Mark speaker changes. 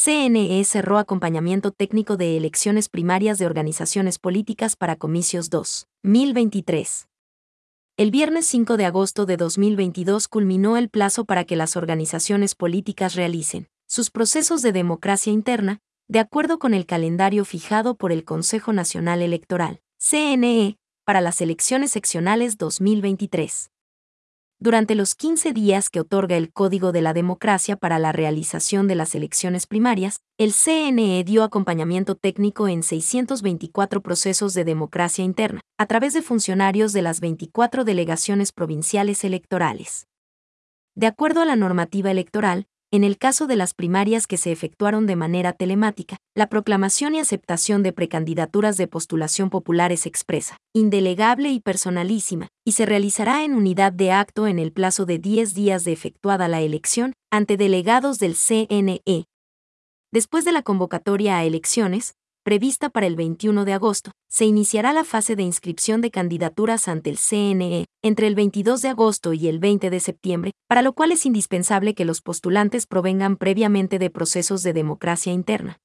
Speaker 1: CNE cerró acompañamiento técnico de elecciones primarias de organizaciones políticas para comicios 2023. El viernes 5 de agosto de 2022 culminó el plazo para que las organizaciones políticas realicen sus procesos de democracia interna, de acuerdo con el calendario fijado por el Consejo Nacional Electoral, CNE, para las elecciones seccionales 2023 durante los 15 días que otorga el Código de la Democracia para la realización de las elecciones primarias, el CNE dio acompañamiento técnico en 624 procesos de democracia interna, a través de funcionarios de las 24 delegaciones provinciales electorales. De acuerdo a la normativa electoral, en el caso de las primarias que se efectuaron de manera telemática, la proclamación y aceptación de precandidaturas de postulación popular es expresa, indelegable y personalísima, y se realizará en unidad de acto en el plazo de 10 días de efectuada la elección ante delegados del CNE. Después de la convocatoria a elecciones, prevista para el 21 de agosto, se iniciará la fase de inscripción de candidaturas ante el CNE entre el 22 de agosto y el 20 de septiembre, para lo cual es indispensable que los postulantes provengan previamente de procesos de democracia interna.